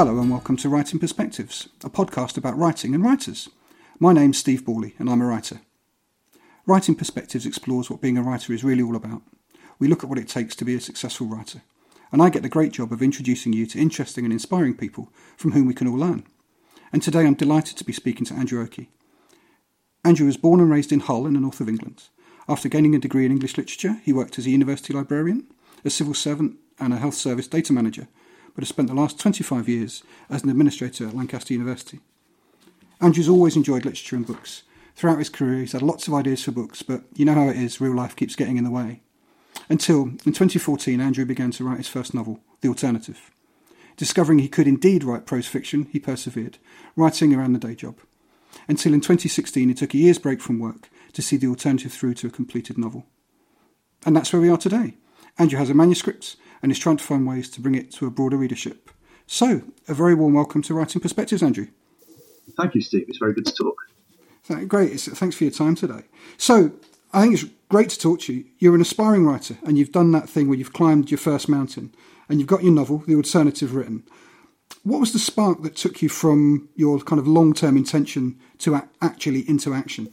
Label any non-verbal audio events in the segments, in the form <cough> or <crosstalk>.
Hello and welcome to Writing Perspectives, a podcast about writing and writers. My name's Steve Bawley and I'm a writer. Writing Perspectives explores what being a writer is really all about. We look at what it takes to be a successful writer, and I get the great job of introducing you to interesting and inspiring people from whom we can all learn. And today I'm delighted to be speaking to Andrew Oakey. Andrew was born and raised in Hull in the north of England. After gaining a degree in English literature, he worked as a university librarian, a civil servant, and a health service data manager but has spent the last 25 years as an administrator at Lancaster University. Andrew's always enjoyed literature and books. Throughout his career, he's had lots of ideas for books, but you know how it is, real life keeps getting in the way. Until, in 2014, Andrew began to write his first novel, The Alternative. Discovering he could indeed write prose fiction, he persevered, writing around the day job. Until in 2016, he took a year's break from work to see The Alternative through to a completed novel. And that's where we are today. Andrew has a manuscript and is trying to find ways to bring it to a broader readership. So, a very warm welcome to Writing Perspectives, Andrew. Thank you, Steve. It's very good to talk. Great. Thanks for your time today. So, I think it's great to talk to you. You're an aspiring writer, and you've done that thing where you've climbed your first mountain, and you've got your novel, The Alternative, written. What was the spark that took you from your kind of long term intention to actually into action?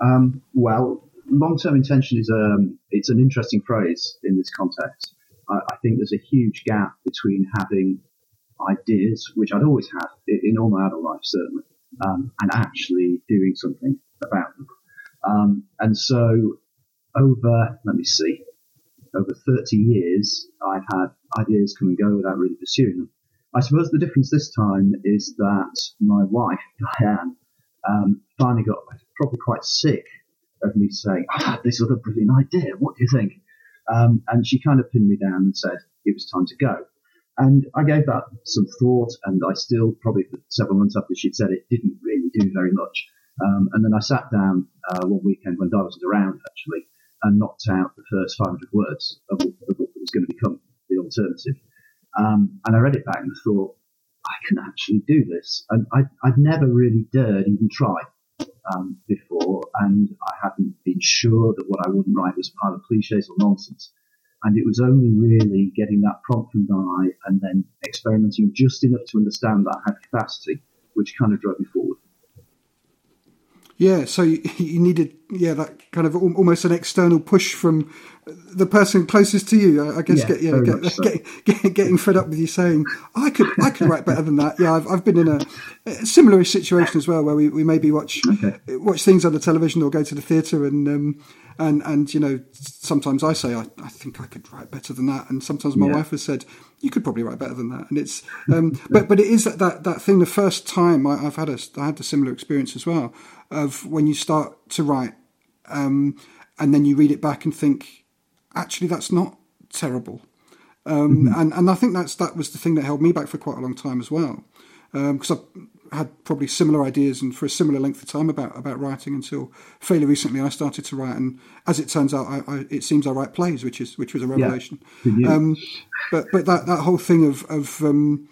Um, well, long term intention is um, it's an interesting phrase in this context. I, I, think there's a huge gap between having ideas, which I'd always had in all my adult life, certainly, um, and actually doing something about them. Um, and so over, let me see, over 30 years, I've had ideas come and go without really pursuing them. I suppose the difference this time is that my wife, <laughs> Diane, um, finally got probably quite sick of me saying, ah, this other brilliant idea. What do you think? Um, and she kind of pinned me down and said it was time to go. And I gave that some thought, and I still, probably for several months after she'd said it, didn't really do very much. Um, and then I sat down uh, one weekend when Di wasn't around, actually, and knocked out the first 500 words of that was going to become the alternative. Um, and I read it back and thought, I can actually do this. And I, would never really dared even try um, before, and I hadn't been sure that what I wouldn't write was a pile of cliches or nonsense. And it was only really getting that prompt from Di and then experimenting just enough to understand that I had capacity, which kind of drove me forward. Yeah, so you, <laughs> you, needed yeah that kind of almost an external push from the person closest to you. I guess yeah, get, yeah, get, so. get, get, getting fed up with you saying I could I could write better than that. Yeah, I've, I've been in a, a similar situation as well where we, we maybe watch okay. watch things on the television or go to the theatre and um, and and you know sometimes I say I, I think I could write better than that, and sometimes my yeah. wife has said you could probably write better than that. And it's um, but but it is that, that that thing. The first time I, have had a I had a similar experience as well of when you start to write, um, and then you read it back and think, actually, that's not terrible. Um, mm-hmm. and, and I think that's that was the thing that held me back for quite a long time as well, because um, I had probably similar ideas and for a similar length of time about about writing until fairly recently I started to write, and as it turns out, I, I, it seems I write plays, which is which was a revelation. Yeah. Um, but but that that whole thing of of um,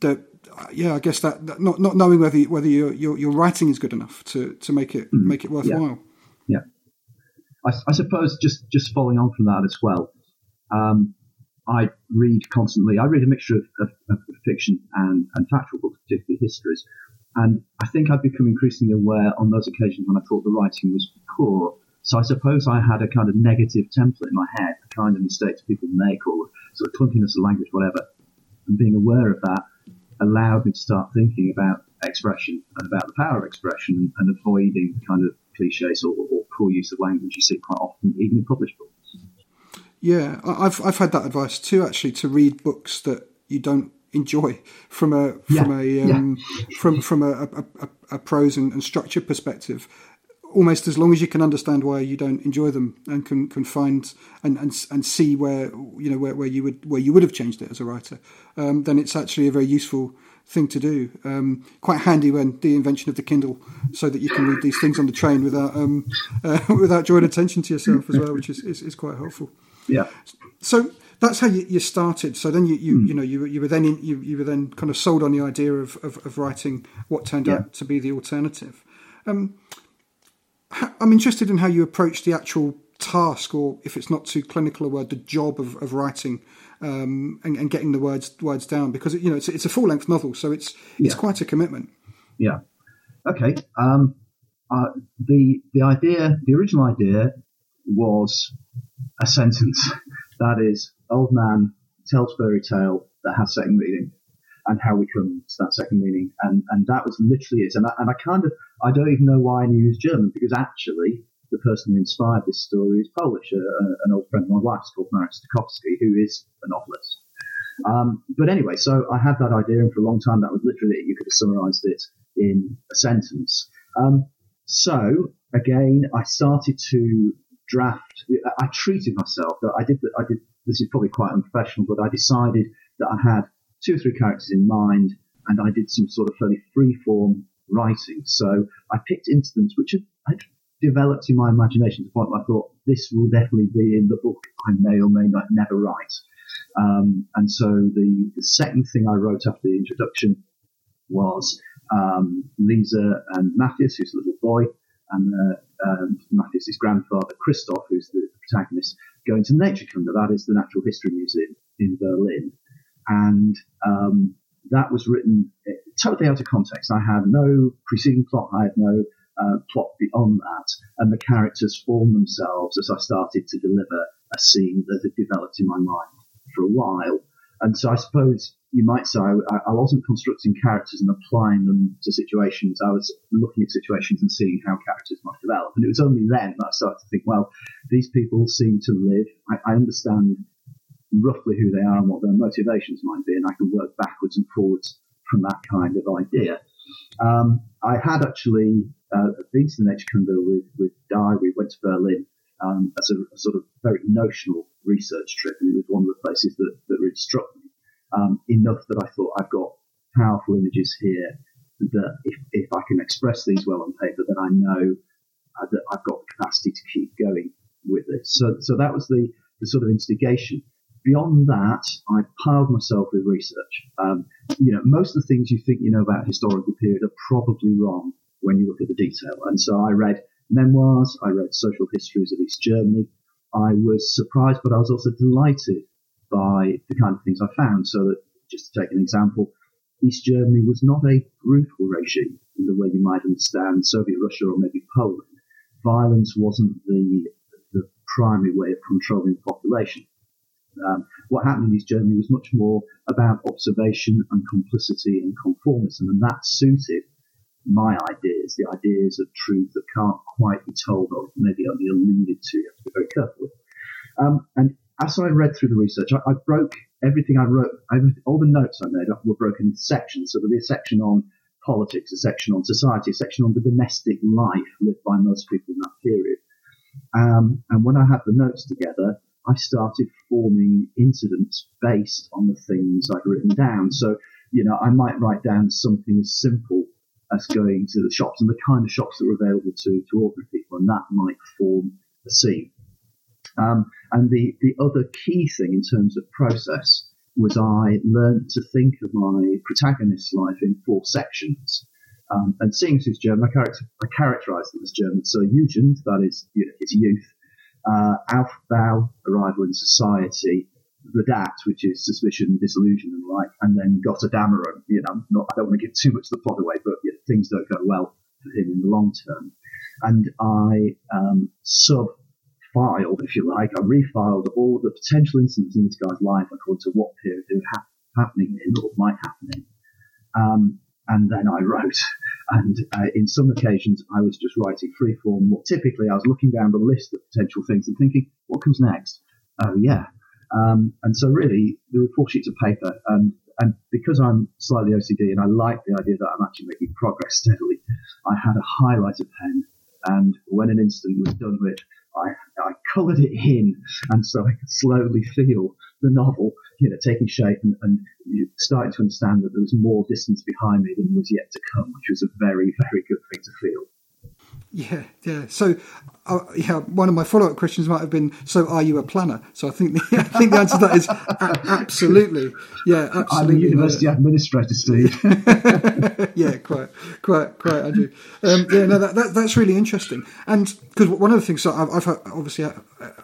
the yeah, I guess that, that, not not knowing whether whether your, your, your writing is good enough to to make it mm make it worthwhile. Yeah, yeah. I, I, suppose just just following on from that as well. Um, I read constantly. I read a mixture of, of, of fiction and, and factual books, particularly histories. And I think I've become increasingly aware on those occasions when I thought the writing was poor. So I suppose I had a kind of negative template in my head, the kind of mistakes people make or sort of clunkiness of language, whatever. And being aware of that allowed me to start thinking about expression and about the power of expression and, and avoiding kind of cliches or, or, poor use of language you see quite often, even in published books. Yeah, I've I've had that advice too. Actually, to read books that you don't enjoy <laughs> from a yeah. from a um, yeah. from from a, a, a, a prose and, and structure perspective almost as long as you can understand why you don't enjoy them and can, can find and, and and see where you know where, where you would where you would have changed it as a writer, um, then it's actually a very useful thing to do. Um, quite handy when the invention of the Kindle, so that you can read these things on the train without um, <laughs> uh, without drawing attention to yourself as well, which is, is, is quite helpful. Yeah. So that's how you, you, started. So then you you, mm. you know you, you were then in, you, you were then kind of sold on the idea of, of, of writing what turned yeah. out to be the alternative. Um, I'm interested in how you approach the actual task, or if it's not too clinical a word, the job of, of writing um, and, and, getting the words words down because you know it's, it's a full length novel, so it's it's quite a commitment. Yeah. Okay. Um, uh, the the idea, the original idea, was a sentence that is, old man tells fairy tale that has second meaning, and how we come to that second meaning, and and that was literally it. And I, and I kind of I don't even know why I knew he German because actually the person who inspired this story is Polish. Uh, an old friend of my wife's called Marek Stokowski, who is a novelist. Um, but anyway, so I had that idea, and for a long time that was literally it. You could have summarised it in a sentence. Um, so again, I started to draft. I treated myself that I did. I did. This is probably quite unprofessional, but I decided that I had two or three characters in mind, and I did some sort of fairly free form writing. So I picked incidents which had, had developed in my imagination to the point where I thought this will definitely be in the book I may or may not never write. Um, and so the, the second thing I wrote after the introduction was um, Lisa and Matthias, who's a little boy, and uh, um, Matthias's grandfather, Christoph, who's the protagonist, going to the Naturkunde. That is the Natural History Museum in Berlin. And um, that was written eh, totally out of context. I had no preceding plot. I had no uh, plot beyond that, and the characters formed themselves as I started to deliver a scene that had developed in my mind for a while. And so I suppose you might say I, I, wasn't constructing characters and applying them to situations. I was looking at situations and seeing how characters might develop. And it was only then that I started to think, well, these people seem to live. I, I understand roughly who they are and what their motivations might be, and I can work backwards and forwards from that kind of idea. Um, I had actually uh, been to the Naturkunde with, with Di. We went to Berlin um, as a, a, sort of very notional research trip, and it was one of the places that, that really struck me um, enough that I thought I've got powerful images here that if, if I can express these well on paper, then I know uh, that I've got the capacity to keep going with this. So, so that was the, the sort of instigation. Beyond that, I piled myself with research. Um, you know, most of the things you think you know about historical period are probably wrong when you look at the detail. And so I read memoirs, I read social histories of East Germany. I was surprised, but I was also delighted by the kind of things I found. So that, just to take an example, East Germany was not a brutal regime in the way you might understand Soviet Russia or maybe Poland. Violence wasn't the, the primary way of controlling the population. Um, what happened in East Germany was much more about observation and complicity and conformism, and that suited my ideas, the ideas of truth that can't quite be told or maybe only alluded to. You have to be very careful with. Um, and as I read through the research, I, I broke everything I wrote, all the notes I made were broken into sections. So there'll be a section on politics, a section on society, a section on the domestic life lived by most people in that period. Um, and when I had the notes together, I started forming incidents based on the things I'd written down. So, you know, I might write down something as simple as going to the shops and the kind of shops that were available to, to ordinary people, and that might form a scene. Um, and the, the other key thing in terms of process was I learned to think of my protagonist's life in four sections. Um, and seeing as he's German, I, character, I characterise them as German. So Jugend, that is you know, his youth, uh, Aufbau, arrival in society, Verdacht, which is suspicion, disillusion, and like, and then Gotterdammerung. You know, not, I don't want to give too much of the plot away, but things don't go well for him in the long term. And I um, sub filed, if you like, I refiled all the potential incidents in this guy's life according to what period they were ha- happening in or might happen in. Um, and then I wrote. And uh, in some occasions, I was just writing freeform. More typically, I was looking down the list of potential things and thinking, what comes next? Oh, yeah. Um, and so, really, there were four sheets of paper. And, and because I'm slightly OCD and I like the idea that I'm actually making progress steadily, I had a highlighter pen. And when an incident was done with, I, I coloured it in, and so I could slowly feel the novel, you know, taking shape and, and starting to understand that there was more distance behind me than was yet to come, which was a very, very good thing to feel. Yeah, yeah. So, uh, yeah, one of my follow-up questions might have been, "So, are you a planner?" So, I think the, <laughs> I think the answer to that is a- absolutely. Yeah, absolutely. I'm a university administrator, Steve. <laughs> yeah, quite, quite, quite, Andrew. Um, yeah, no, that, that, that's really interesting. And because one of the things that I've, I've had, obviously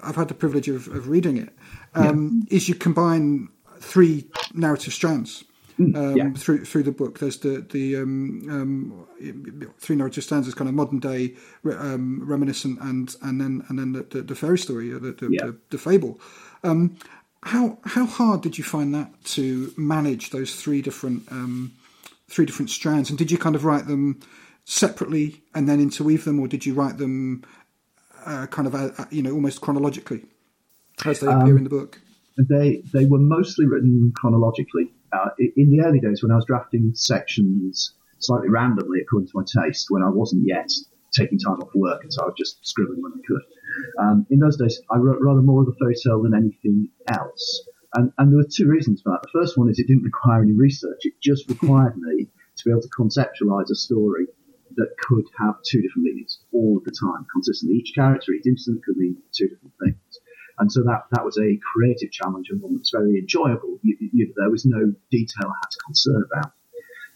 I've had the privilege of, of reading it um, yeah. is you combine three narrative strands. Um, yeah. through through the book. There's the the um, um, three narrative stanzas, kind of modern day, um, reminiscent, and and then and then the, the, the fairy story, the the, Yeah. the, the fable. Um, how how hard did you find that to manage those three different um, three different strands? And did you kind of write them separately and then interweave them, or did you write them uh, kind of uh, uh, you know almost chronologically as they appear in the book? they they were mostly written chronologically. Uh, in the early days, when I was drafting sections slightly randomly according to my taste, when I wasn't yet taking time off work, and so I was just scribbling when I could. Um, in those days, I wrote rather more of the fairy tale than anything else, and and there were two reasons for that. The first one is it didn't require any research; it just required me to be able to conceptualize a story that could have two different meanings all of the time, consistently. Each character, each incident could mean two different things. And so that, that was a creative challenge and one that's very enjoyable. You, you, there was no detail I had to concern about.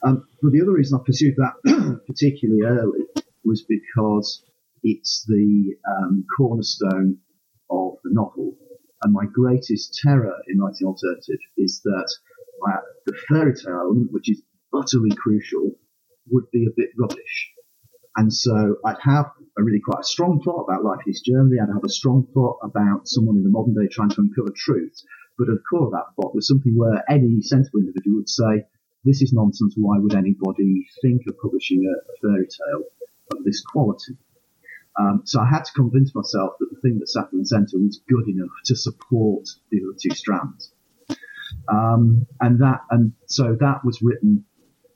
Um, but the other reason I pursued that <clears throat> particularly early was because it's the um, cornerstone of the novel. And my greatest terror in writing alternative is that uh, the fairy tale element, which is utterly crucial, would be a bit rubbish. And so I'd have a really quite a strong plot about life in East Germany. I'd have a strong plot about someone in the modern day trying to uncover truth. But at the core of that plot was something where any sensible individual would say, this is nonsense. Why would anybody think of publishing a, a fairy tale of this quality? Um, so I had to convince myself that the thing that sat in the centre was good enough to support the other two strands. Um, and that, and so that was written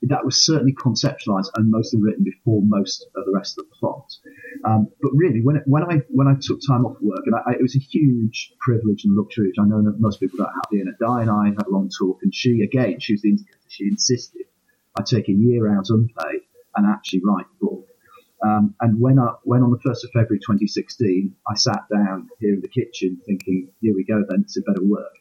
that was certainly conceptualized and mostly written before most of the rest of the plot. Um, but really, when when I when I took time off work, and I, it was a huge privilege and luxury, which I know that most people don't have. Diana Di and I had a long talk, and she again, she was the indicator. She insisted I take a year out unpaid and actually write the book. Um, and when I when on the first of February 2016, I sat down here in the kitchen thinking, here we go, then it's a better work.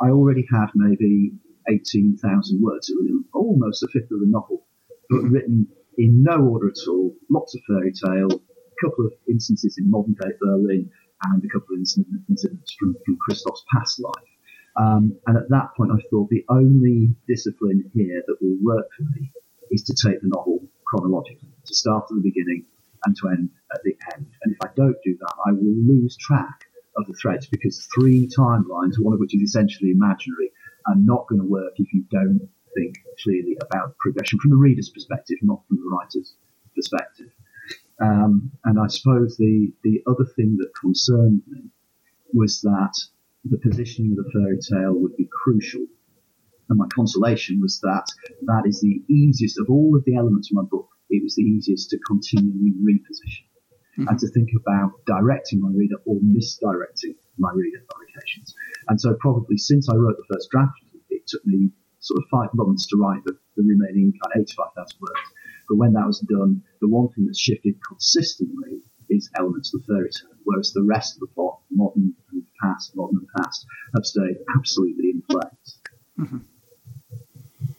I already had maybe 18,000 words, almost a fifth of the novel, but written in no order at all. Lots of fairy tale, a couple of instances in modern day Berlin, and a couple of incidents from, from Christoph's past life. Um, and at that point, I thought the only discipline here that will work for me is to take the novel chronologically, to start at the beginning and to end at the end. And if I don't do that, I will lose track of the threads because three timelines, one of which is essentially imaginary, are not going to work if you don't think clearly about progression from the reader's perspective, not from the writer's perspective. Um, and I suppose the, the other thing that concerned me was that the positioning of the fairy tale would be crucial. And my consolation was that that is the easiest of all of the elements of my book. It was the easiest to continually reposition Mm-hmm. and to think about directing my reader or misdirecting my reader on occasions. And so probably since I wrote the first draft, it took me sort of five months to write the, the remaining kind of 85,000 words. But when that was done, the one thing that's shifted consistently is elements of the fairy tale, whereas the rest of the plot, modern and past, modern and past, have stayed absolutely in place.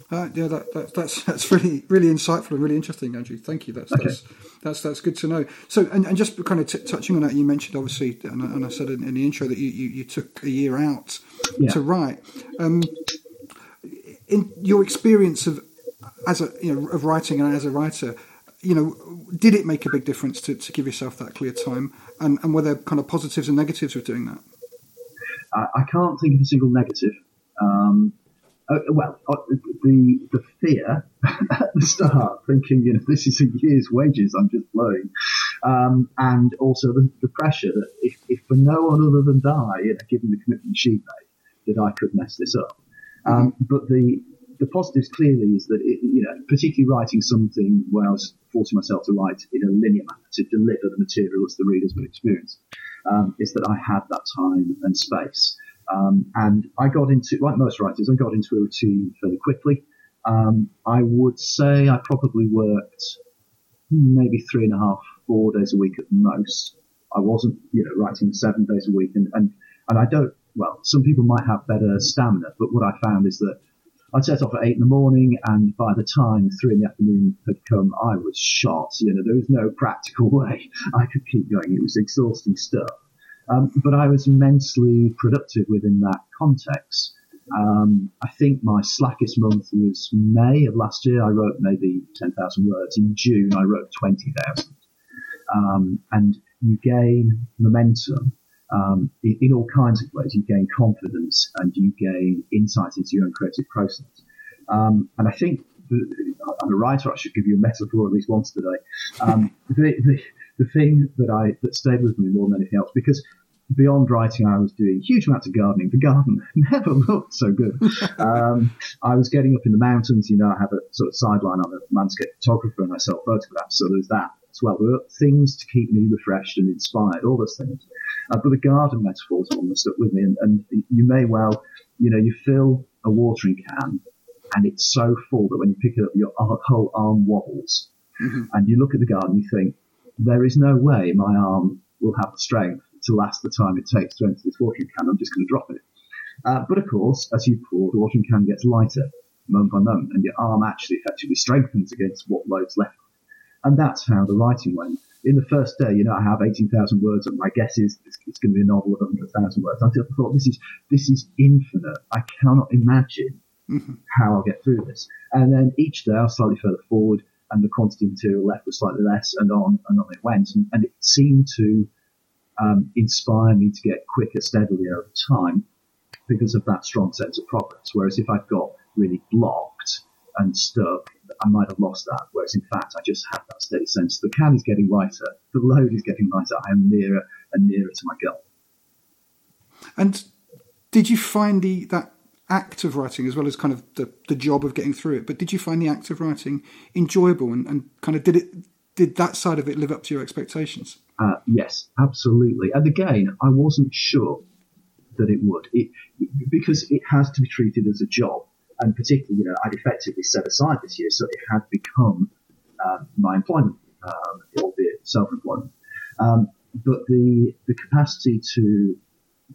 Uh, yeah, that, that, that's that's really really insightful and really interesting, Andrew. Thank you. That's Okay. that's, that's that's good to know. So, and, and just kind of t- touching on that, you mentioned obviously, and, I- and I said in, in the intro that you, you, you took a year out Yeah. to write. Um, in your experience of as a you know of writing and as a writer, you know, did it make a big difference to, to give yourself that clear time? And, and were there kind of positives and negatives with doing that? I, I can't think of a single negative. Um, uh, well, uh, the the fear at the start, thinking you know this is a year's wages I'm just blowing, um, and also the, the pressure that if, if for no one other than Di, you know, given the commitment she made, that I could mess this up. Um, but the the positives clearly is that it, you know, particularly writing something where I was forcing myself to write in a linear manner to deliver the material as the readers would experience, um, is that I had that time and space. Um, and I got into, like most writers, I got into a routine fairly quickly. Um, I would say I probably worked maybe three and a half four days a week at most. I wasn't, you know, writing seven days a week, and and and I don't. Well, some people might have better stamina, but what I found is that I'd set off at eight in the morning, and by the time three in the afternoon had come, I was shot. You know, there was no practical <laughs> way I could keep going. It was exhausting stuff. Um, but I was immensely productive within that context. Um, I think my slackest month was May of last year. I wrote maybe 10,000 words. In June, I wrote 20,000. Um, and you gain momentum um, in, in, all kinds of ways. You gain confidence and you gain insight into your own creative process. Um, and I think I'm a writer. I should give you a metaphor at least once today. Um, the, the, the, thing that I that stayed with me more than anything else, because beyond writing, I was doing huge amounts of gardening. The garden <laughs> never looked so good. Um, I was getting up in the mountains. You know, I have a sort of sideline. I'm a landscape photographer and I sell photographs, so there's that as well. There things to keep me refreshed and inspired, all those things. Uh, but the garden metaphor is one that stuck with me. And, and you may well, you know, you fill a watering can and it's so full that when you pick it up, your whole arm wobbles. Mm-hmm. And you look at the garden, you think, there is no way my arm will have the strength to last the time it takes to empty this watering can. I'm just going to drop it. Uh, but of course, as you pour, the watering can gets lighter moment by moment, and your arm actually effectively strengthens against what load's left. And that's how the writing went in the first day, you know, I have 18,000 words, and my guess is it's, it's going to be a novel of 100,000 words. I thought this is this is infinite. I cannot imagine mm-hmm. how I'll get through this. And then each day I was slightly further forward, and the quantity of material left was slightly less, and on and on it went. And, and it seemed to um, inspire me to get quicker steadily over time because of that strong sense of progress. Whereas if I've got really blocked and stuck, I might have lost that. Whereas in fact, I just have that steady sense the can is getting lighter, the load is getting lighter. I am nearer and nearer to my goal. And did you find the that act of writing as well as kind of the, the job of getting through it? But did you find the act of writing enjoyable and, and kind of did it did that side of it live up to your expectations? Uh, yes, absolutely. And again, I wasn't sure that it would, it, because it has to be treated as a job and particularly, you know, I'd effectively set aside this year, so it had become um, my employment, um, albeit self-employment. Um, but the the capacity to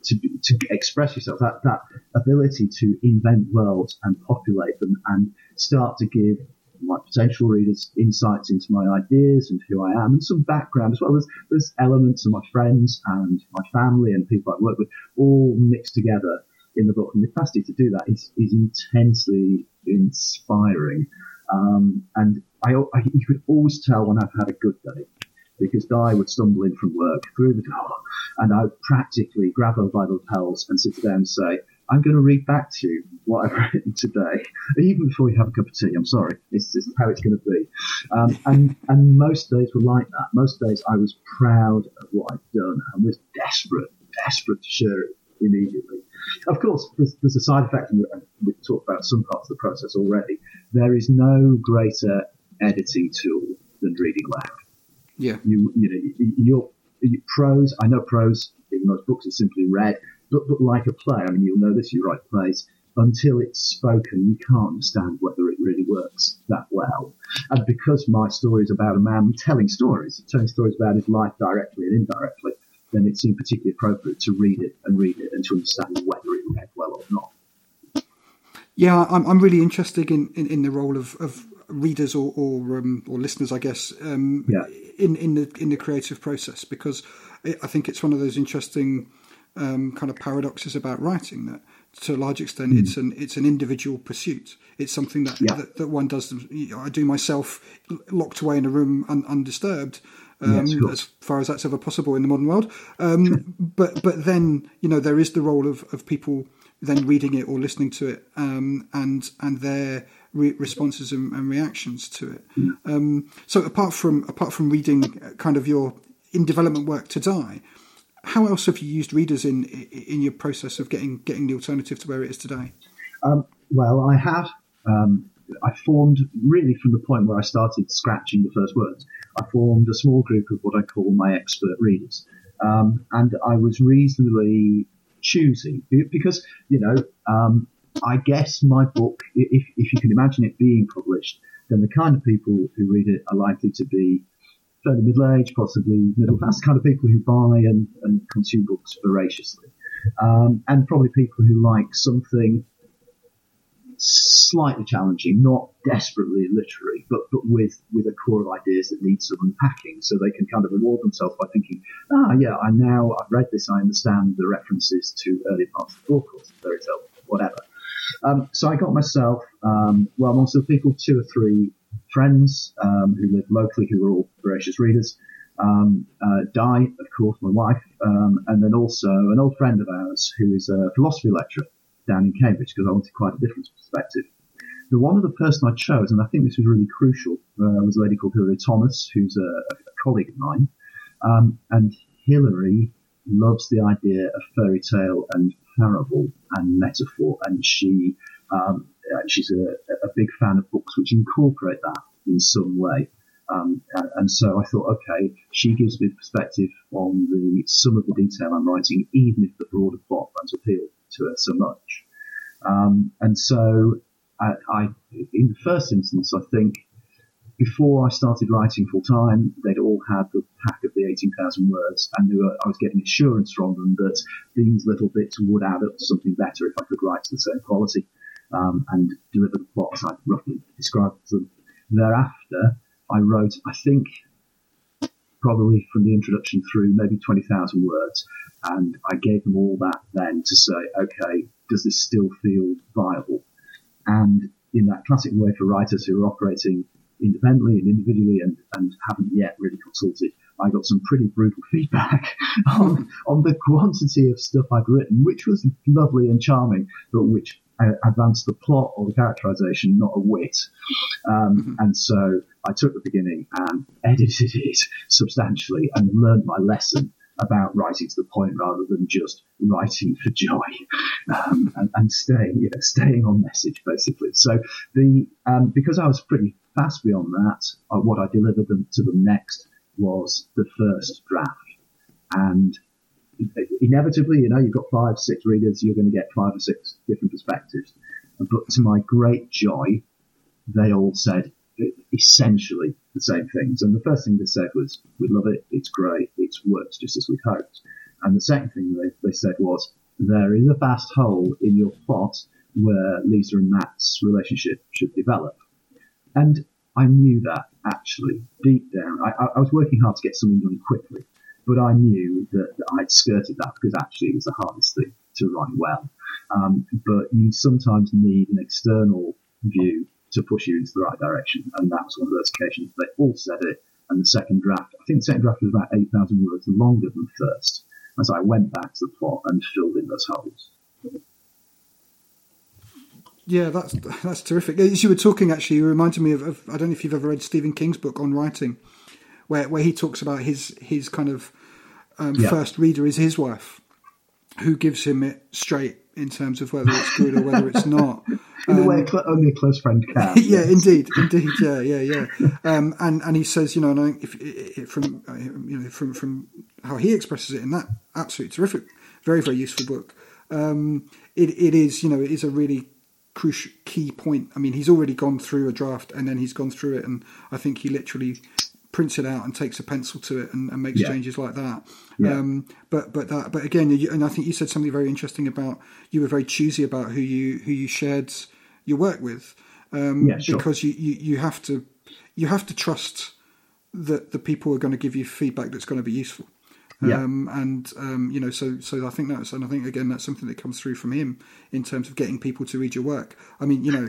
to to express yourself, that that ability to invent worlds and populate them, and start to give my potential readers insights into my ideas and who I am, and some background as well. as there's elements of my friends and my family and people I work with, all mixed together in the book. And the capacity to do that is, is intensely inspiring. Um, and I, I, you could always tell when I've had a good day because Di would stumble in from work through the door and I would practically grab her by the lapels and sit down and say, I'm going to read back to you what I've <laughs> written today, even before you have a cup of tea. I'm sorry. It's just how it's going to be. Um, and, and most days were like that. Most days I was proud of what I'd done and was desperate, desperate to share it immediately. Of course, there's, there's a side effect, and we've talked about some parts of the process already. There is no greater editing tool than reading aloud. Yeah. You, you know, your, your prose, I know prose in most books is simply read, but, but like a play, I mean, you'll know this, you write plays, until it's spoken, you can't understand whether it really works that well. And because my story is about a man telling stories, telling stories about his life directly and indirectly, then it seemed particularly appropriate to read it and read it and to understand whether it read well or not. Yeah, I'm, I'm really interested in, in, in the role of, of readers or or, um, or listeners, I guess, um, yeah. in in the in the creative process because I think it's one of those interesting um, kind of paradoxes about writing that to a large extent mm. it's an it's an individual pursuit. It's something that yeah. that, that, one does. I do myself locked away in a room un, undisturbed um, as far as that's ever possible in the modern world. Um, but but then you know there is the role of, of people then reading it or listening to it um, and and their re- responses and, and, reactions to it. Um, so apart from apart from reading kind of your in development work to Di, how else have you used readers in in your process of getting getting the alternative to where it is today? Um, well, I have. Um, I formed really from the point where I started scratching the first words. I formed a small group of what I call my expert readers. Um, and I was reasonably choosy because, you know, um, I guess my book, if, if you can imagine it being published, then the kind of people who read it are likely to be fairly middle-aged, possibly middle-class kind of people who buy and, and consume books voraciously, um, and probably people who like something slightly challenging, not desperately literary, but, but with, with a core of ideas that need some unpacking so they can kind of reward themselves by thinking, ah, yeah, I now, I've read this, I understand the references to early parts of the book or fairy tale, whatever. Um, so I got myself, um, well, amongst the people, two or three friends um, who live locally who were all voracious readers. Um, uh, Di, of course, my wife, um, and then also an old friend of ours who is a philosophy lecturer down in Cambridge because I wanted quite a different perspective. The one other person I chose, and I think this was really crucial, uh, was a lady called Hilary Thomas, who's a, a colleague of mine. Um, and Hilary loves the idea of fairy tale and parable and metaphor, and she um, she's a, a, big fan of books which incorporate that in some way. Um, and so I thought, okay, she gives me perspective on the some of the detail I'm writing, even if the broader plot won't appeal to her so much. Um, and so I, I, in the first instance, I think before I started writing full time, they'd all had the pack of the 18,000 words and were, I was getting assurance from them that these little bits would add up to something better if I could write to the same quality um, and deliver the plot as I roughly described them. Thereafter, I wrote, I think, probably from the introduction through maybe 20,000 words. And I gave them all that then to say, okay, does this still feel viable? And in that classic way for writers who are operating independently and individually and, and haven't yet really consulted, I got some pretty brutal <laughs> feedback on, on the quantity of stuff I'd written, which was lovely and charming, but which uh, advanced the plot or the characterization, not a whit. Um, mm-hmm. And so I took the beginning and <laughs> edited it substantially and learned my lesson about writing to the point rather than just writing for joy <laughs> um, and, and, staying, you know, staying on message basically. So the um, because I was pretty fast beyond that, uh, what I delivered them to them next was the first draft, and inevitably, you know, you've got five, six readers, you're going to get five or six different perspectives. But to my great joy, they all said essentially the same things. And the first thing they said was, we love it, it's great, it works just as we'd hoped. And the second thing they, they said was, there is a vast hole in your plot where Lisa and Matt's relationship should develop. And I knew that actually deep down. I, I, was working hard to get something done quickly, but I knew that, that I'd skirted that because actually it was the hardest thing to write well. Um, but you sometimes need an external view to push you into the right direction. And that was one of those occasions. They all said it. And the second draft, I think the second draft was about 8,000 words longer than the first. As I went back to the plot and filled in those holes. Yeah, that's that's terrific. As you were talking, actually, you reminded me of, of, I don't know if you've ever read Stephen King's book on writing, where where he talks about his his kind of um, yeah. first reader is his wife, who gives him it straight in terms of whether it's good or whether it's <laughs> not. in um, way cl- only a close friend can. <laughs> yeah, indeed, indeed, <laughs> yeah, yeah, yeah. Um, and and he says, you know, and if, if, from uh, you know from from how he expresses it in that absolutely terrific, very very useful book. Um, it it is you know it is a really crucial key point. I mean, he's already gone through a draft and then he's gone through it, and I think he literally prints it out and takes a pencil to it and, and makes yeah. changes like that. Yeah. Um, but but that but again, you, and I think you said something very interesting about you were very choosy about who you who you shared your work with, um, yeah, sure. because you, you you have to you have to trust that the people are going to give you feedback that's going to be useful. Yeah. Um, and um, you know, so so I think that's, and I think again that's something that comes through from him in terms of getting people to read your work. I mean, you know,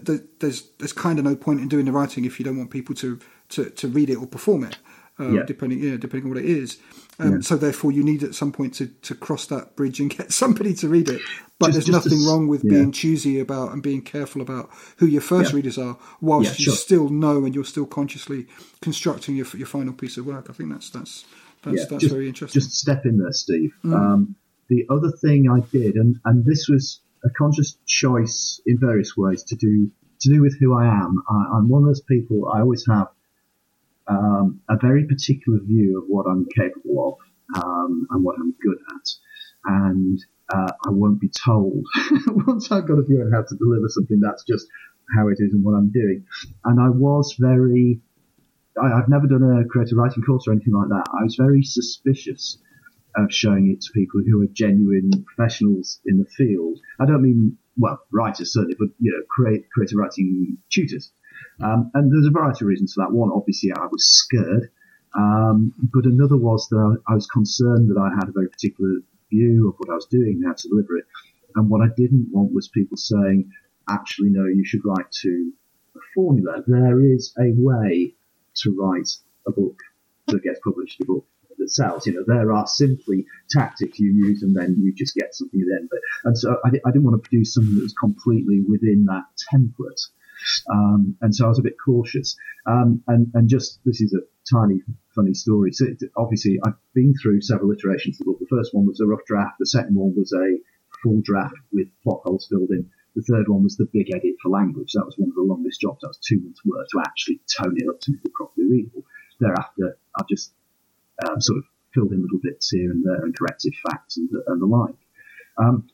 there's there's kind of no point in doing the writing if you don't want people to to, to read it or perform it, um, yeah. depending yeah, depending on what it is. Um, yeah. So therefore, you need at some point to, to cross that bridge and <laughs> get somebody to read it. But just, there's just nothing wrong with yeah. being choosy about and being careful about who your first readers are, whilst you sure. still know and you're still consciously constructing your your final piece of work. I think that's that's that's, that's just, very interesting. Just step in there, Steve. Mm. Um, the other thing I did, and, and this was a conscious choice in various ways to do to do with who I am. I, am one of those people. I always have um, a very particular view of what I'm capable of um, and what I'm good at, and uh, I won't be told <laughs> once I've got a view on how to deliver something. That's just how it is and what I'm doing. And I was very I, have never done a creative writing course or anything like that. I was very suspicious of showing it to people who are genuine professionals in the field. I don't mean, well, writers certainly, but, you know, create, creative writing tutors. Um, and there's a variety of reasons for that. One, obviously, I was scared. Um, but another was that I, was concerned that I had a very particular view of what I was doing and how to deliver it. And what I didn't want was people saying, actually, no, you should write to a formula. There is a way to write a book that gets published, a book that sells. You know, there are simply tactics you use and then you just get something at the end of. And so I, I didn't want to produce something that was completely within that template. Um, and so I was a bit cautious. Um, and, and just, this is a tiny funny story. So obviously I've been through several iterations of the book. The first one was a rough draft. The second one was a full draft with plot holes filled in. The third one was the big edit for language. That was one of the longest jobs. That was two months' work to actually tone it up to make it properly readable. Thereafter, I've just um, sort of filled in little bits here and there and corrected facts and, and the like. Um,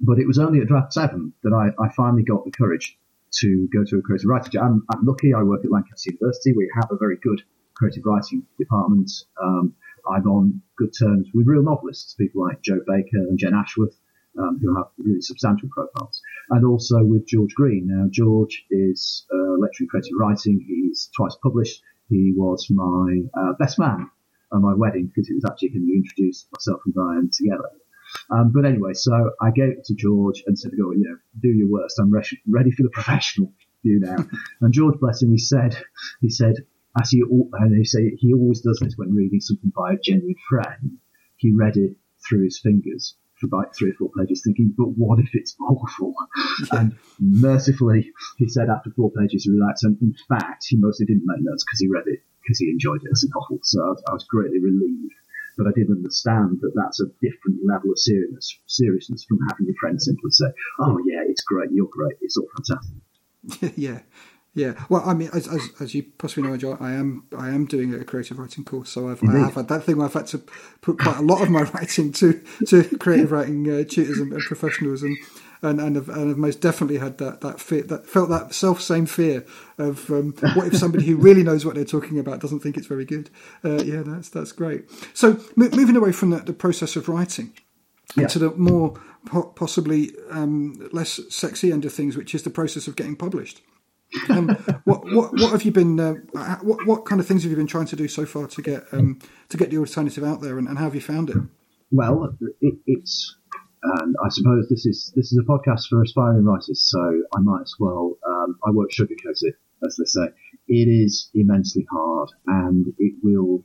but it was only at draft seven that I, I, finally got the courage to go to a creative writing. I'm, I'm, lucky. I work at Lancaster University. We have a very good creative writing department. Um, I'm on good terms with real novelists, people like Jo Baker and Jenn Ashworth, um, who have really substantial profiles, and also with George Green. Now, George is a lecturer in creative writing. He's twice published. He was my uh, best man at my wedding because it was actually him who introduced myself and Brian together. Um, but anyway, so I gave it to George and said, "Go, you know, do your worst. I'm re- ready for the professional view now." <laughs> and George, bless him, he said, he said, as he and he say he always does this when reading something by a genuine friend. He read it through his fingers for about three or four pages, thinking, "But what if it's awful?" Yeah. <laughs> And mercifully, he said after four pages, he relaxed. And in fact, he mostly didn't make notes because he read it because he enjoyed it as a novel. So I was, I was greatly relieved but I did understand that that's a different level of seriousness, seriousness from having your friend simply say, "Oh yeah, it's great, you're great, it's all fantastic." <laughs> yeah, yeah. Well, I mean, as, as, as, you possibly know, I am I am doing a creative writing course, so I've, I have had that thing where I've had to put quite a lot of my <laughs> writing to to creative writing uh, tutors and, and professionals, and and and have, and have most definitely had that that fear that felt that self same fear of um, what if somebody who really knows what they're talking about doesn't think it's very good. Uh, yeah, that's that's great. So m- moving away from the, the process of writing yeah. into the more po- possibly um, less sexy end of things, which is the process of getting published. Um, what, what, what have you been? Uh, what, what kind of things have you been trying to do so far to get um, to get the alternative out there, and, and how have you found it? Well, it, it's and I suppose this is this is a podcast for aspiring writers, so I might as well. Um, I won't sugarcoat it, as they say. It is immensely hard, and it will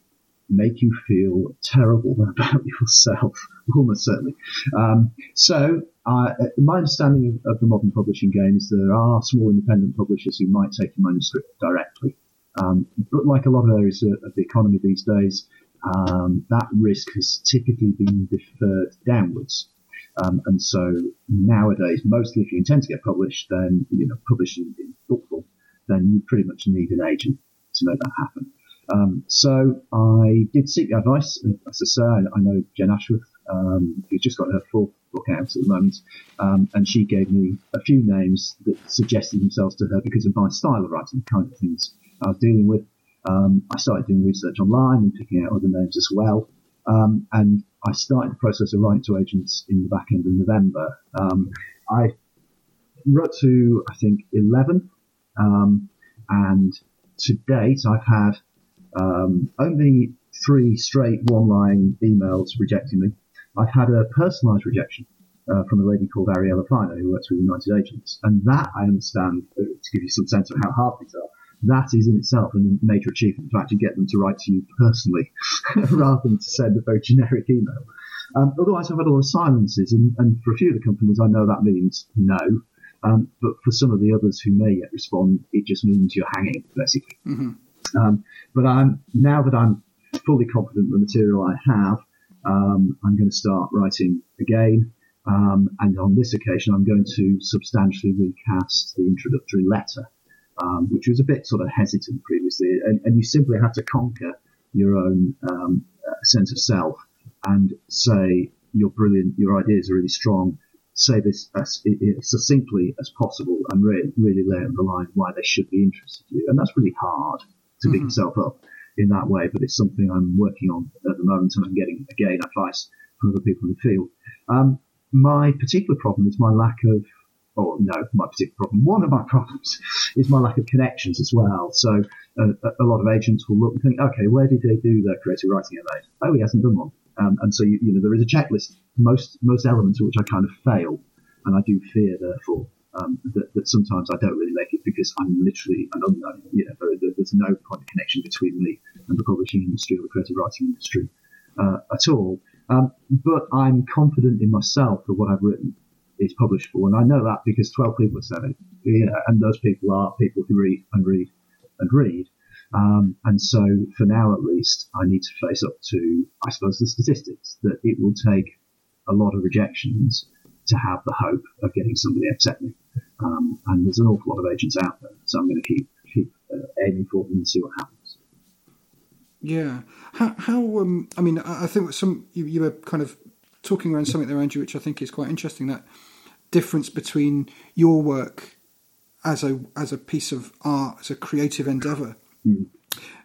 make you feel terrible <laughs> about yourself, almost certainly. Um, so, uh, my understanding of, of, the modern publishing game is there are small independent publishers who might take your manuscript directly. Um, but like a lot of areas of, the economy these days, um, that risk has typically been deferred downwards. Um, and so nowadays, mostly if you intend to get published, then, you know, published in, book form, then you pretty much need an agent to make that happen. Um, so I did seek advice. As I say, I, know Jenn Ashworth, um, who's just got her fourth book out at the moment, um, and she gave me a few names that suggested themselves to her because of my style of writing, the kind of things I was dealing with. Um, I started doing research online and picking out other names as well. Um, and I started the process of writing to agents in the back end of November. Um, I wrote to, I think, 11. Um, and to date, I've had um, only three straight one line emails rejecting me. I've had a personalised rejection uh, from a lady called Ariella Feiner who works with United Agents. And that I understand, uh, to give you some sense of how hard these are, that is in itself a major achievement to actually get them to write to you personally <laughs> rather than to send a very generic email. Um, otherwise, I've had a lot of silences, and, and, for a few of the companies, I know that means no. Um, but for some of the others who may yet respond, it just means you're hanging, basically. Mm-hmm. Um, but I'm now that I'm fully confident in the material I have, um, I'm going to start writing again. Um, and on this occasion, I'm going to substantially recast the introductory letter um, which was a bit sort of hesitant previously. And, and you simply have to conquer your own um, uh, sense of self and say you're brilliant, your ideas are really strong. Say this as, as succinctly as possible and really, really lay on the line why they should be interested in you. And that's really hard. to mm-hmm. yourself up in that way, but it's something I'm working on at the moment, and I'm getting again advice from other people in the field. Um, my particular problem is my lack of, or no, my particular problem, one of my problems is my lack of connections as well. So uh, a lot of agents will look and think, okay, where did they do their creative writing MA? Oh, he hasn't done one. Um, and so, you, you, know, there is a checklist, most, most elements of which I kind of fail. And I do fear, therefore, um, that, that, sometimes I don't really make it because I'm literally an unknown. You know, there, there's no point of connection between me and the publishing industry or the creative writing industry uh, at all. Um, but I'm confident in myself that what I've written is publishable, and I know that because 12 people have said it, yeah, and those people are people who read and read and read. Um, and so, for now at least, I need to face up to, I suppose, the statistics that it will take a lot of rejections to have the hope of getting somebody accept me. Um, and there's an awful lot of agents out there, so I'm going to keep keep uh, aiming for them and see what happens. Yeah. How, how um, I mean, I think some you, you were kind of talking around something there, Andrew, which I think is quite interesting. That difference between your work as a as a piece of art, as a creative endeavor, mm.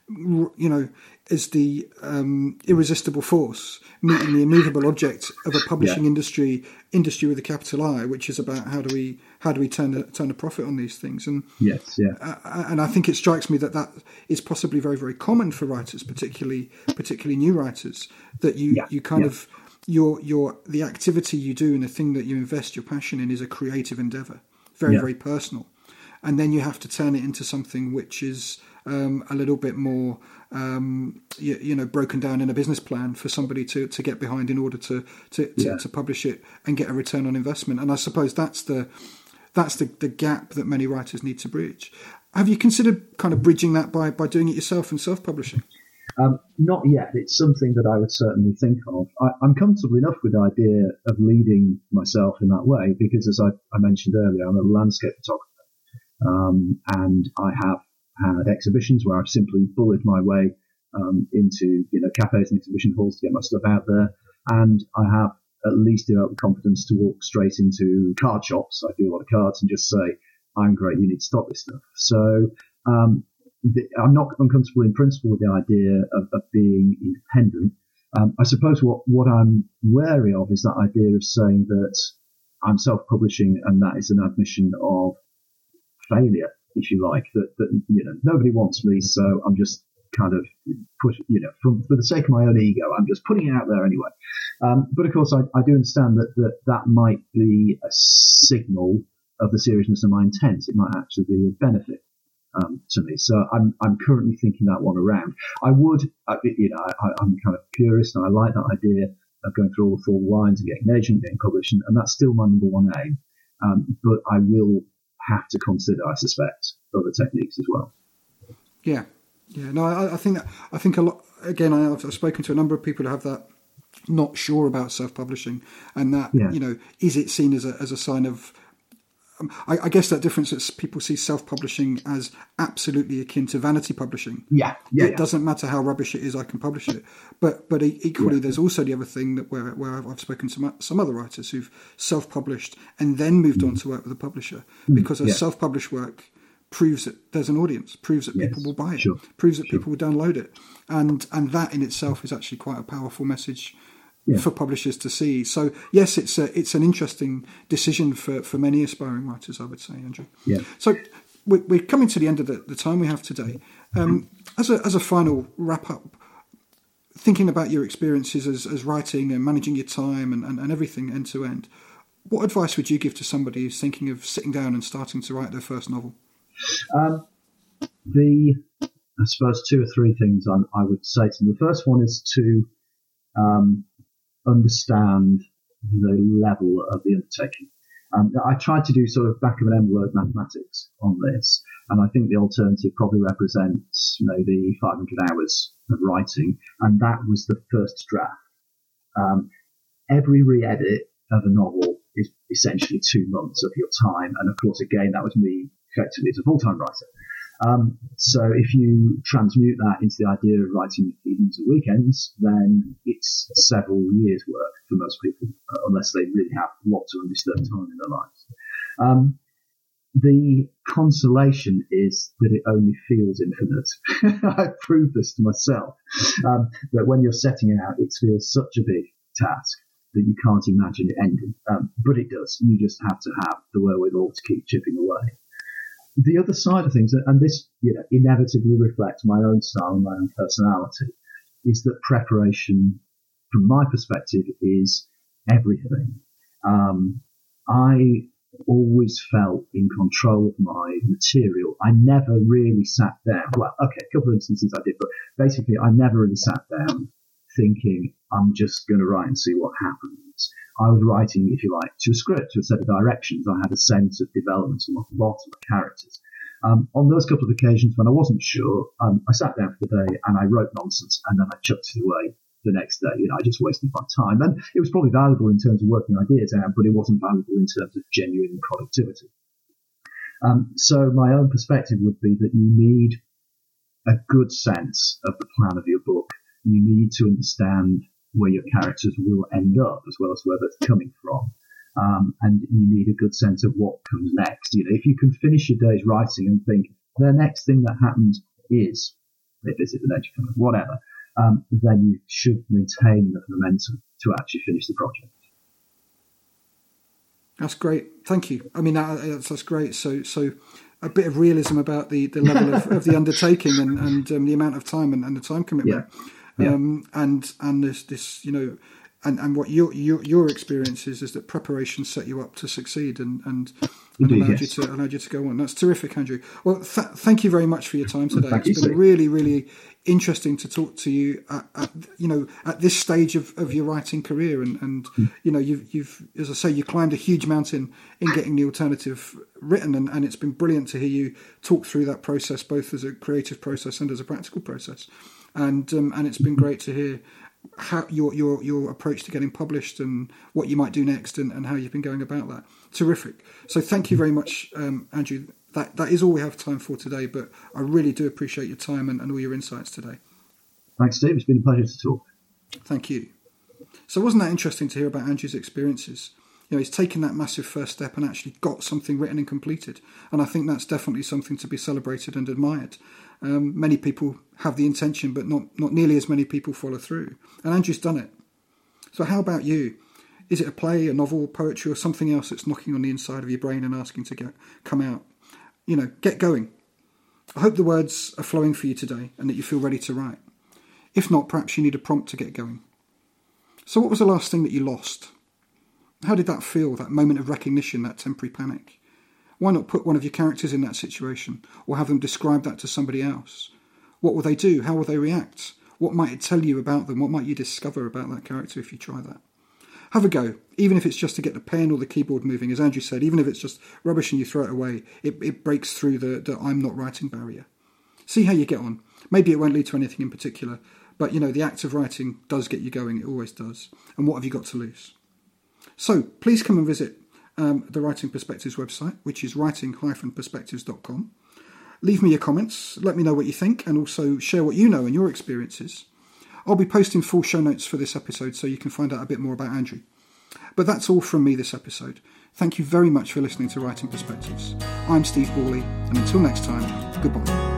you know, is the um, irresistible force meeting the immovable object of a publishing yeah. industry industry with a capital I, which is about how do we how do we turn a, turn a profit on these things? And yes, yeah, uh, and I think it strikes me that that is possibly very very common for writers, particularly particularly new writers, that you yeah. you kind yeah. of your your the activity you do and the thing that you invest your passion in is a creative endeavor, very very personal, and then you have to turn it into something which is um, a little bit more um, you, you, know broken down in a business plan for somebody to, to get behind in order to to, to, yeah. to publish it and get a return on investment. And I suppose that's the that's the, the gap that many writers need to bridge. Have you considered kind of bridging that by, by doing it yourself and self publishing? Um, not yet. It's something that I would certainly think of. I, am comfortable enough with the idea of leading myself in that way because, as I, I mentioned earlier, I'm a landscape photographer. Um, and I have had exhibitions where I've simply bullied my way um, into you know cafes and exhibition halls to get my stuff out there, and I have at least developed the confidence to walk straight into card shops. I do a lot of cards and just say, "I'm great. You need to stop this stuff." So um, I'm not uncomfortable in principle with the idea of, of being independent. Um, I suppose what, what I'm wary of is that idea of saying that I'm self-publishing and that is an admission of failure if you like, that, that you know nobody wants me, so I'm just kind of put, you know, for, for the sake of my own ego, I'm just putting it out there anyway. Um, but of course, I, I, do understand that, that that might be a signal of the seriousness of my intent. It might actually be a benefit um, to me. So I'm, I'm currently thinking that one around. I would, you know, I, am kind of curious and I like that idea of going through all the four lines and getting an agent, getting published, and, and that's still my number one aim. Um, but I will have to consider, I suspect, other techniques as well. Yeah, yeah. No, I, I think that, I think a lot. Again, I, have spoken to a number of people who have that not sure about self-publishing, and that yeah. you know, is it seen as a as a sign of I, I, guess that difference is people see self-publishing as absolutely akin to vanity publishing. Yeah, yeah. It yeah. doesn't matter how rubbish it is, I can publish it. But but equally, yeah. there's also the other thing that where where I've, I've spoken to some other writers who've self-published and then moved mm. on to work with a publisher mm. because a yeah. self-published work proves that there's an audience, proves that yes. people will buy it, sure. proves that sure. people will download it, and and that in itself is actually quite a powerful message yeah. for publishers to see. So yes, it's a, it's an interesting decision for, for many aspiring writers, I would say, Andrew. Yeah. So we're, we're coming to the end of the, the time we have today. Um, as a as a final wrap up, thinking about your experiences as, as writing and managing your time and, and, and everything end to end, what advice would you give to somebody who's thinking of sitting down and starting to write their first novel? Um, the I suppose two or three things I, I, would say to them. The first one is to um, understand the level of the undertaking. Um, I tried to do sort of back of an envelope mathematics on this, and I think the alternative probably represents maybe 500 hours of writing, and that was the first draft. Um, every re-edit of a novel is essentially two months of your time, and of course, again, that was me effectively as a full-time writer. Um, so if you transmute that into the idea of writing evenings and weekends, then it's several years' work for most people, uh, unless they really have lots of undisturbed time in their lives. Um, the consolation is that it only feels infinite. <laughs> I've proved this to myself. Um, that when you're setting it out, it feels such a big task that you can't imagine it ending. Um, but it does. You just have to have the wherewithal to keep chipping away. The other side of things, and this you know, inevitably reflects my own style and my own personality, is that preparation, from my perspective, is everything. Um, I always felt in control of my material. I never really sat down. Well, okay, a couple of instances I did, but basically I never really sat down thinking I'm just going to write and see what happens. I was writing, if you like, to a script, to a set of directions. I had a sense of development and a lot of characters. Um, on those couple of occasions when I wasn't sure, um, I sat down for the day and I wrote nonsense and then I chucked it away the next day. You know, I just wasted my time. And it was probably valuable in terms of working ideas out, but it wasn't valuable in terms of genuine productivity. Um, so my own perspective would be that you need a good sense of the plan of your book. You need to understand where your characters will end up as well as where they're coming from. Um, and you need a good sense of what comes next. You know, if you can finish your day's writing and think the next thing that happens is they visit the nature whatever, um, then you should maintain that momentum to actually finish the project. That's great. Thank you. I mean, that's, that's great. So, so a bit of realism about the, the level of, of the <laughs> undertaking and, and um, the amount of time and, and the time commitment. Yeah. Yeah. Um, and and this this you know and, and what your, your your experience is is that preparation set you up to succeed and and, and Indeed, allowed yes. you to allowed you to go on. That's terrific, Andrew. Well, th- thank you very much for your time today. Thank it's been really really interesting to talk to you at, at, you know at this stage of, of your writing career and, and mm. you know you've you've as I say you climbed a huge mountain in getting the alternative written and, and it's been brilliant to hear you talk through that process both as a creative process and as a practical process and um, and it's been great to hear how your your your approach to getting published and what you might do next and, and how you've been going about that. Terrific. So thank you very much, um, Andrew. That that is all we have time for today, but I really do appreciate your time and, and all your insights today. Thanks, Steve. It's been a pleasure to talk. Thank you. So wasn't that interesting to hear about Andrew's experiences? Know, he's taken that massive first step and actually got something written and completed. And I think that's definitely something to be celebrated and admired. Um, many people have the intention, but not, not nearly as many people follow through. And Andrew's done it. So, how about you? Is it a play, a novel, poetry, or something else that's knocking on the inside of your brain and asking to get, come out? You know, get going. I hope the words are flowing for you today and that you feel ready to write. If not, perhaps you need a prompt to get going. So, what was the last thing that you lost? How did that feel, that moment of recognition, that temporary panic? Why not put one of your characters in that situation or have them describe that to somebody else? What will they do? How will they react? What might it tell you about them? What might you discover about that character if you try that? Have a go, even if it's just to get the pen or the keyboard moving. As Andrew said, even if it's just rubbish and you throw it away, it, it breaks through the, the I'm not writing barrier. See how you get on. Maybe it won't lead to anything in particular, but you know, the act of writing does get you going, it always does. And what have you got to lose? So please come and visit um, the Writing Perspectives website, which is writing-perspectives.com. Leave me your comments, let me know what you think, and also share what you know and your experiences. I'll be posting full show notes for this episode so you can find out a bit more about Andrew. But that's all from me this episode. Thank you very much for listening to Writing Perspectives. I'm Steve Borley, and until next time, goodbye.